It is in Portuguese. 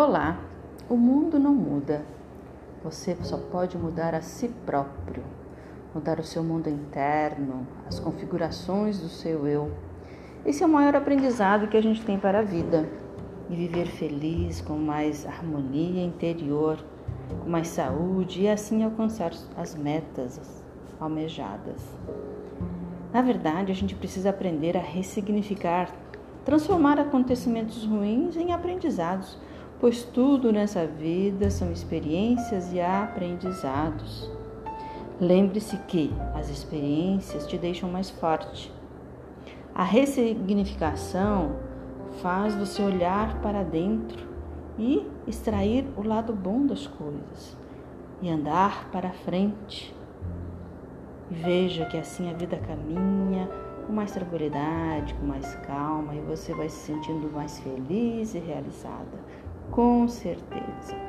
Olá, o mundo não muda. Você só pode mudar a si próprio, mudar o seu mundo interno, as configurações do seu eu. Esse é o maior aprendizado que a gente tem para a vida. E viver feliz, com mais harmonia interior, com mais saúde e assim alcançar as metas almejadas. Na verdade, a gente precisa aprender a ressignificar, transformar acontecimentos ruins em aprendizados pois tudo nessa vida são experiências e aprendizados. Lembre-se que as experiências te deixam mais forte. A ressignificação faz você olhar para dentro e extrair o lado bom das coisas e andar para frente. Veja que assim a vida caminha com mais tranquilidade, com mais calma e você vai se sentindo mais feliz e realizada com certeza.